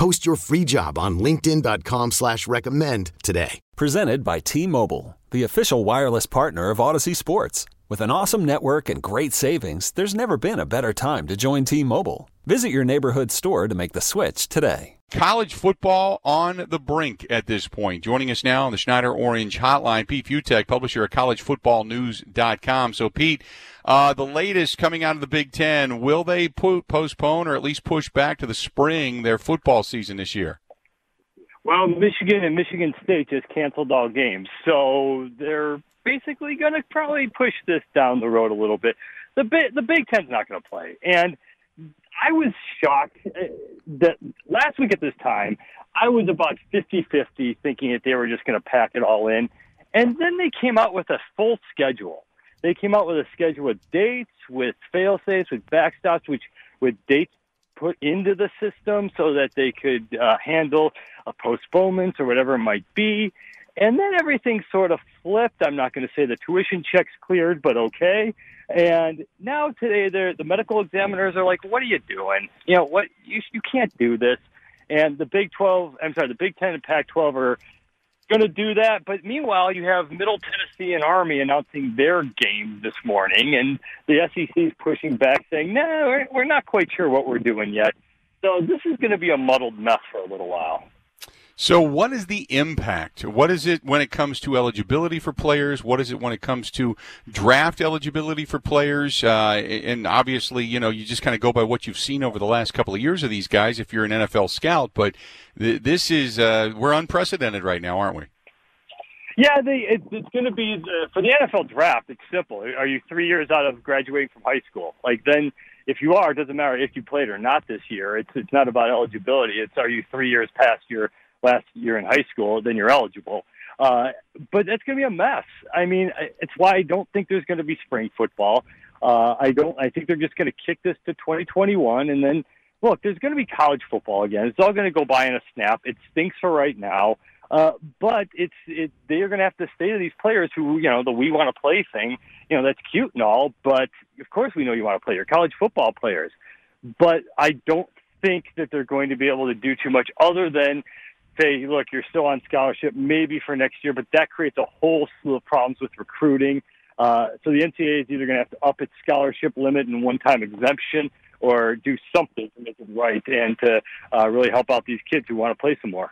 Post your free job on LinkedIn.com slash recommend today. Presented by T Mobile, the official wireless partner of Audacy Sports. With an awesome network and great savings, there's never been a better time to join T Mobile. Visit your neighborhood store to make the switch today. College football on the brink at this point. Joining us now on the Schneider Orange Hotline, Pete Fiutak, publisher of collegefootballnews.com. So, Pete, uh, the latest coming out of the Big Ten, will they po- postpone or at least push back to the spring their football season this year? Well, Michigan and Michigan State just canceled all games, so they're basically going to probably push this down the road a little bit. The Big the Big Ten's not going to play, and I was shocked uh, that last week at this time I was about 50-50 thinking that they were just going to pack it all in, and then they came out with a full schedule. They came out with a schedule with dates, with fail safes, with backstops, which with dates put into the system so that they could uh, handle a postponements or whatever it might be. And then everything sort of flipped. I'm not going to say the tuition checks cleared, but okay. And now today, the medical examiners are like, "What are you doing? You know what? You you can't do this." And the Big 12, I'm sorry, the Big 10 and Pac 12 are going to do that. But meanwhile, you have Middle Tennessee and Army announcing their game this morning, and the SEC is pushing back, saying, "No, we're, we're not quite sure what we're doing yet." So this is going to be a muddled mess for a little while. So, what is the impact? What is it when it comes to eligibility for players? What is it when it comes to draft eligibility for players? Uh, and obviously, you know, you just kind of go by what you've seen over the last couple of years of these guys if you're an NFL scout. But th- this is, uh, we're unprecedented right now, aren't we? Yeah, they, it, it's going to be the, for the NFL draft. It's simple. Are you three years out of graduating from high school? Like then, if you are, it doesn't matter if you played or not this year. It's it's not about eligibility. It's are you three years past your last year in high school, then you're eligible. Uh, but that's going to be a mess. I mean, it's why I don't think there's going to be spring football. Uh, I don't. I think they're just going to kick this to 2021, and then look, there's going to be college football again. It's all going to go by in a snap. It stinks for right now, uh, but it's it. They are going to have to say to these players who, you know, the we want to play thing. You know, that's cute and all, but of course we know you want to play. Your college football players, but I don't think that they're going to be able to do too much other than say, look, you're still on scholarship maybe for next year, but that creates a whole slew of problems with recruiting. Uh, so the NCAA is either going to have to up its scholarship limit and one-time exemption, or do something to make it right and to uh, really help out these kids who want to play some more.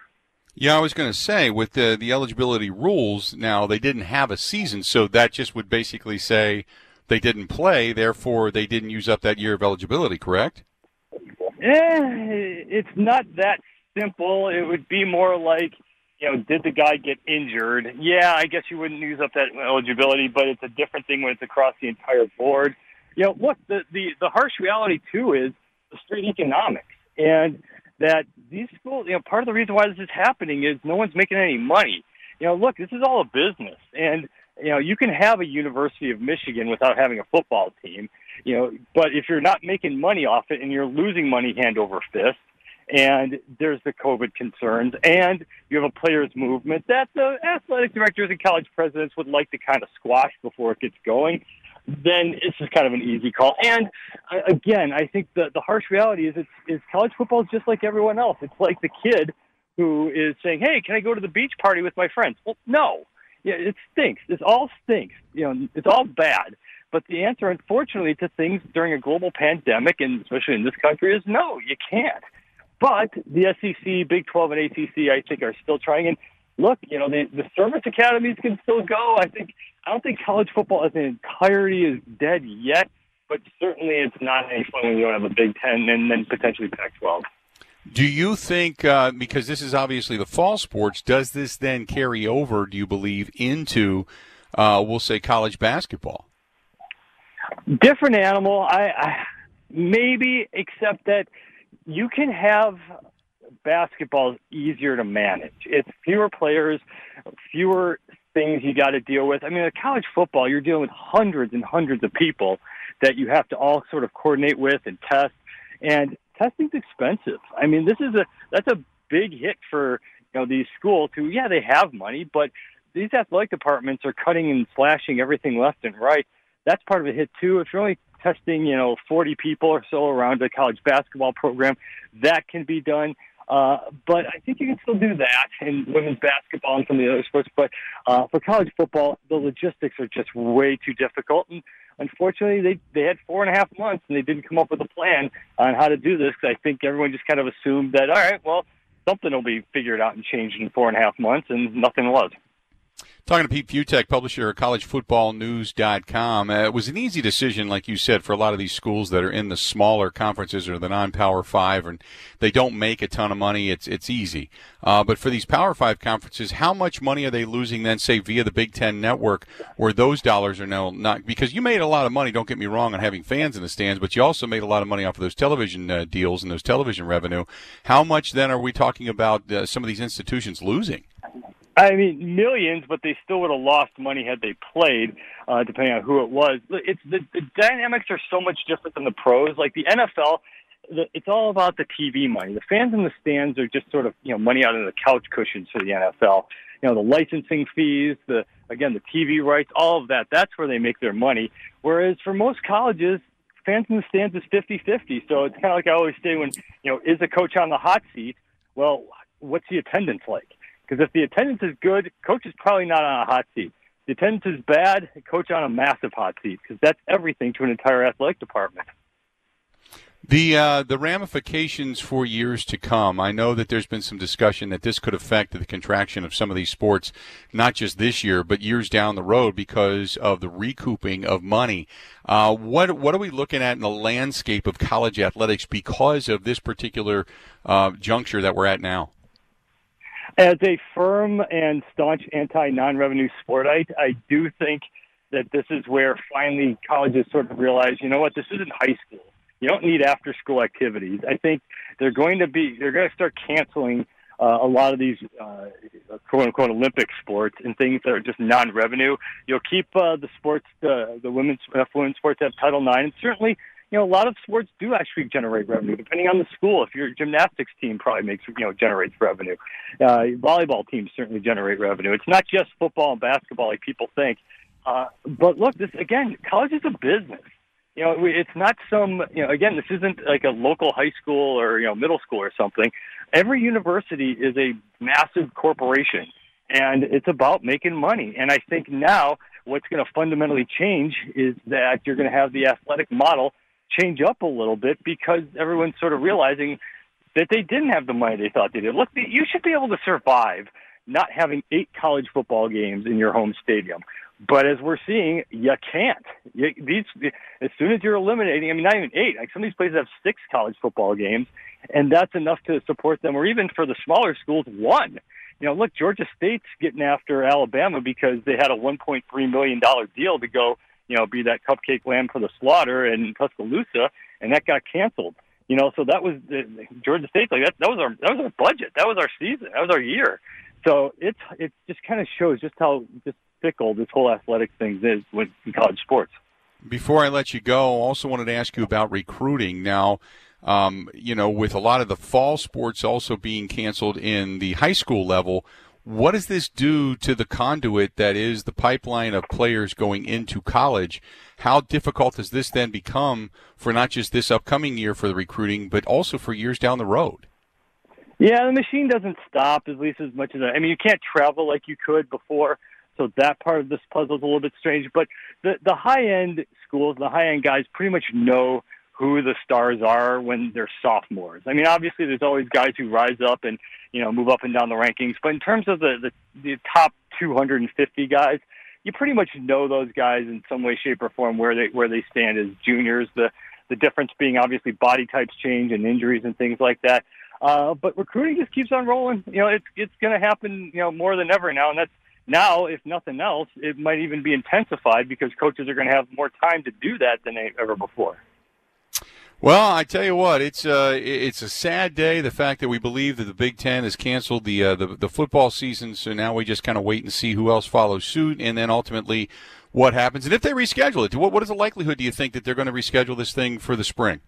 Yeah, I was going to say with the the eligibility rules now they didn't have a season, so that just would basically say they didn't play, therefore they didn't use up that year of eligibility. Correct? Eh, it's not that simple. It would be more like, you know, did the guy get injured? Yeah, I guess you wouldn't use up that eligibility, but it's a different thing when it's across the entire board. You know, look, the the, the harsh reality too is the street economics and that these schools. You know, part of the reason why this is happening is no one's making any money. You know, look, this is all a business, and you know, you can have a University of Michigan without having a football team. You know, but if you're not making money off it and you're losing money hand over fist, and there's the COVID concerns, and you have a players' movement that the athletic directors and college presidents would like to kind of squash before it gets going, then it's just kind of an easy call. And uh, again, I think the the harsh reality is it's is college football is just like everyone else. It's like the kid who is saying, "Hey, can I go to the beach party with my friends?" Well, no. Yeah, it stinks. It all stinks. You know, it's all bad. But the answer, unfortunately, to things during a global pandemic, and especially in this country, is no, you can't. But the SEC, Big 12, and ACC, I think, are still trying. And look, you know, the, the service academies can still go. I think I don't think college football as an entirety is dead yet, but certainly it's not any fun when you don't have a Big Ten and then potentially Pac-12. Do you think, uh, because this is obviously the fall sports, does this then carry over, do you believe, into, uh, we'll say, college basketball? Different animal. I, I maybe, except that you can have basketball easier to manage. It's fewer players, fewer things you got to deal with. I mean, in college football, you're dealing with hundreds and hundreds of people that you have to all sort of coordinate with and test. And testing's expensive. I mean, this is a that's a big hit for you know these schools who, yeah, they have money, but these athletic departments are cutting and slashing everything left and right. That's part of a hit too. If you're only testing, you know, 40 people or so around a college basketball program, that can be done. Uh, but I think you can still do that in women's basketball and some of the other sports. But uh, for college football, the logistics are just way too difficult. And unfortunately, they they had four and a half months and they didn't come up with a plan on how to do this. I think everyone just kind of assumed that all right, well, something will be figured out and changed in four and a half months, and nothing was. Talking to Pete Fiutak, publisher of collegefootballnews.com. Uh, it was an easy decision, like you said, for a lot of these schools that are in the smaller conferences or the non-power five, and they don't make a ton of money. It's it's easy. Uh, but for these power five conferences, how much money are they losing then, say, via the Big Ten network, where those dollars are now not? Because you made a lot of money. Don't get me wrong on having fans in the stands, but you also made a lot of money off of those television uh, deals and those television revenue. How much then are we talking about uh, some of these institutions losing? I mean, millions, but they still would have lost money had they played, uh, depending on who it was. It's the, the dynamics are so much different than the pros. Like the NFL, the, it's all about the TV money. The fans in the stands are just sort of you know money out of the couch cushions for the NFL. You know, the licensing fees, the again the TV rights, all of that. That's where they make their money. Whereas for most colleges, fans in the stands is fifty fifty. So it's kind of like I always say when you know is a coach on the hot seat? Well, what's the attendance like? Because if the attendance is good, coach is probably not on a hot seat. The attendance is bad, coach on a massive hot seat because that's everything to an entire athletic department. The uh, the ramifications for years to come. I know that there's been some discussion that this could affect the contraction of some of these sports, not just this year, but years down the road because of the recouping of money. Uh, what what are we looking at in the landscape of college athletics because of this particular uh, juncture that we're at now? As a firm and staunch anti-non-revenue sportite, I do think that this is where finally colleges sort of realize, you know what, this isn't high school. You don't need after-school activities. I think they're going to be, they're going to start canceling uh, a lot of these uh, quote unquote Olympic sports and things that are just non-revenue. You'll keep uh, the sports, the the women's uh, sports have Title IX, and certainly you know, a lot of sports do actually generate revenue, depending on the school. If your gymnastics team probably makes, you know, generates revenue. Uh, volleyball teams certainly generate revenue. It's not just football and basketball like people think. Uh, but look, this again, college is a business. You know, it's not some, you know, again, this isn't like a local high school or, you know, middle school or something. Every university is a massive corporation and it's about making money. And I think now what's going to fundamentally change is that you're going to have the athletic model change up a little bit because everyone's sort of realizing that they didn't have the money they thought they did. Look, you should be able to survive not having eight college football games in your home stadium. But as we're seeing, you can't. You, these as soon as you're eliminating, I mean, not even eight. Like some of these places have six college football games, and that's enough to support them. Or even for the smaller schools, one. You know, look, Georgia State's getting after Alabama because they had a 1.3 million dollar deal to go you know, be that cupcake lamb for the slaughter in Tuscaloosa, and that got canceled. You know, so that was the, Georgia State. Like that, that was our that was our budget. That was our season. That was our year. So it's it just kind of shows just how just fickle this whole athletic thing is with college sports. Before I let you go, I also wanted to ask you about recruiting. Now, um, you know, with a lot of the fall sports also being canceled in the high school level, what does this do to the conduit that is the pipeline of players going into college? How difficult does this then become for not just this upcoming year for the recruiting, but also for years down the road? Yeah, the machine doesn't stop at least as much as I mean, you can't travel like you could before, so that part of this puzzle is a little bit strange. But the the high end schools, the high end guys, pretty much know who the stars are when they're sophomores. I mean, obviously, there's always guys who rise up and you know move up and down the rankings, but in terms of the the, the top 250 guys, you pretty much know those guys in some way, shape, or form where they where they stand as juniors. The the difference being obviously body types change and injuries and things like that. Uh, but recruiting just keeps on rolling. You know, it's it's going to happen. You know, more than ever now, and that's now, if nothing else, it might even be intensified because coaches are going to have more time to do that than they ever before. Well, I tell you what, it's uh, it's a sad day. The fact that we believe that the Big Ten has canceled the uh, the, the football season, so now we just kind of wait and see who else follows suit, and then ultimately what happens, and if they reschedule it. What what is the likelihood? Do you think that they're going to reschedule this thing for the spring?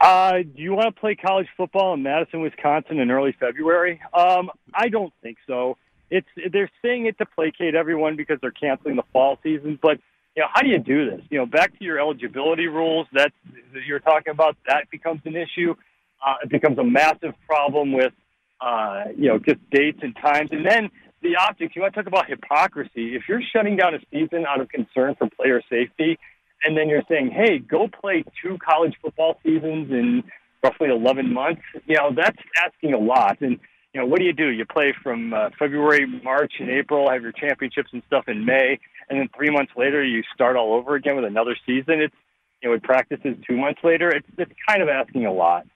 Uh, do you want to play college football in Madison, Wisconsin in early February? Um, I don't think so. It's they're saying it to placate everyone because they're canceling the fall season, but you know, how do you do this? You know, back to your eligibility rules that, that you're talking about, that becomes an issue. Uh, it becomes a massive problem with, uh, you know, just dates and times. And then the optics, you want to talk about hypocrisy. If you're shutting down a season out of concern for player safety, and then you're saying, hey, go play two college football seasons in roughly 11 months, you know, that's asking a lot. And, you know, what do you do? You play from uh, February, March, and April, have your championships and stuff in May and then three months later you start all over again with another season. It's you know with practices two months later. It's it's kind of asking a lot.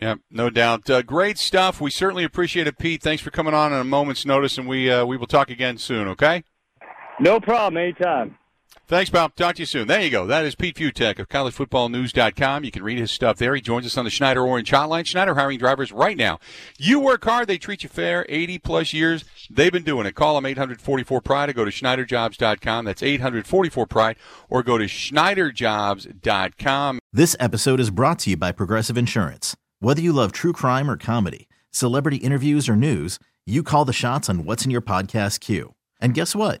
Yeah, no doubt. Uh, great stuff. We certainly appreciate it, Pete. Thanks for coming on on a moment's notice, and we uh, we will talk again soon. Okay. No problem. Anytime. Thanks, Bob. Talk to you soon. There you go. That is Pete Fiutak of collegefootballnews.com. You can read his stuff there. He joins us on the Schneider Orange Hotline. Schneider hiring drivers right now. You work hard, they treat you fair. 80 plus years, they've been doing it. Call them 844 Pride or go to schneiderjobs.com. That's 844 Pride or go to schneiderjobs.com. This episode is brought to you by Progressive Insurance. Whether you love true crime or comedy, celebrity interviews or news, you call the shots on what's in your podcast queue. And guess what?